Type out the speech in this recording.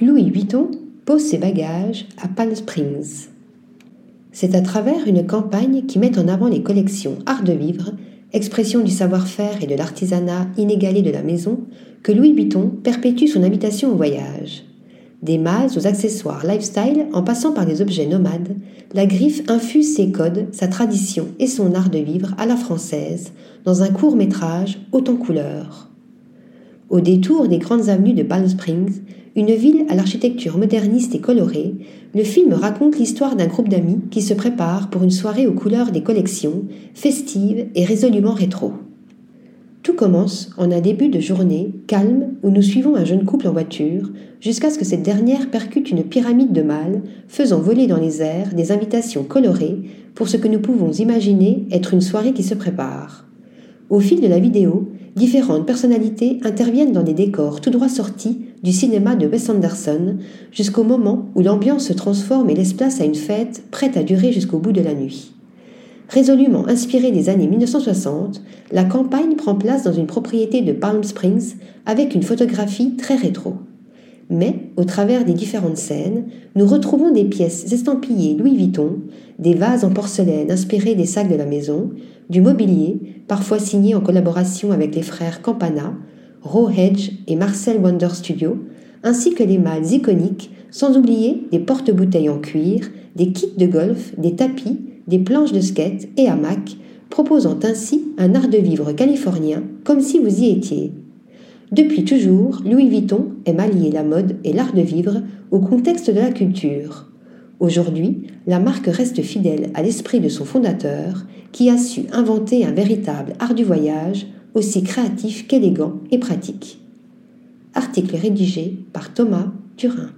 Louis Vuitton pose ses bagages à Palm Springs. C'est à travers une campagne qui met en avant les collections Art de Vivre, expression du savoir-faire et de l'artisanat inégalé de la maison, que Louis Vuitton perpétue son invitation au voyage. Des mâles aux accessoires lifestyle en passant par des objets nomades, la griffe infuse ses codes, sa tradition et son art de vivre à la française dans un court métrage haut en couleurs. Au détour des grandes avenues de Palm Springs, une ville à l'architecture moderniste et colorée, le film raconte l'histoire d'un groupe d'amis qui se prépare pour une soirée aux couleurs des collections, festive et résolument rétro. Tout commence en un début de journée calme où nous suivons un jeune couple en voiture jusqu'à ce que cette dernière percute une pyramide de mâles, faisant voler dans les airs des invitations colorées pour ce que nous pouvons imaginer être une soirée qui se prépare. Au fil de la vidéo, différentes personnalités interviennent dans des décors tout droit sortis du cinéma de Wes Anderson jusqu'au moment où l'ambiance se transforme et laisse place à une fête prête à durer jusqu'au bout de la nuit. Résolument inspirée des années 1960, la campagne prend place dans une propriété de Palm Springs avec une photographie très rétro. Mais, au travers des différentes scènes, nous retrouvons des pièces estampillées Louis Vuitton, des vases en porcelaine inspirés des sacs de la maison, du mobilier, parfois signé en collaboration avec les frères Campana, Raw Hedge et Marcel Wonder Studio, ainsi que les mâles iconiques, sans oublier des porte-bouteilles en cuir, des kits de golf, des tapis, des planches de skate et hamacs, proposant ainsi un art de vivre californien comme si vous y étiez. Depuis toujours, Louis Vuitton aime allier la mode et l'art de vivre au contexte de la culture. Aujourd'hui, la marque reste fidèle à l'esprit de son fondateur, qui a su inventer un véritable art du voyage, aussi créatif qu'élégant et pratique. Article rédigé par Thomas Turin.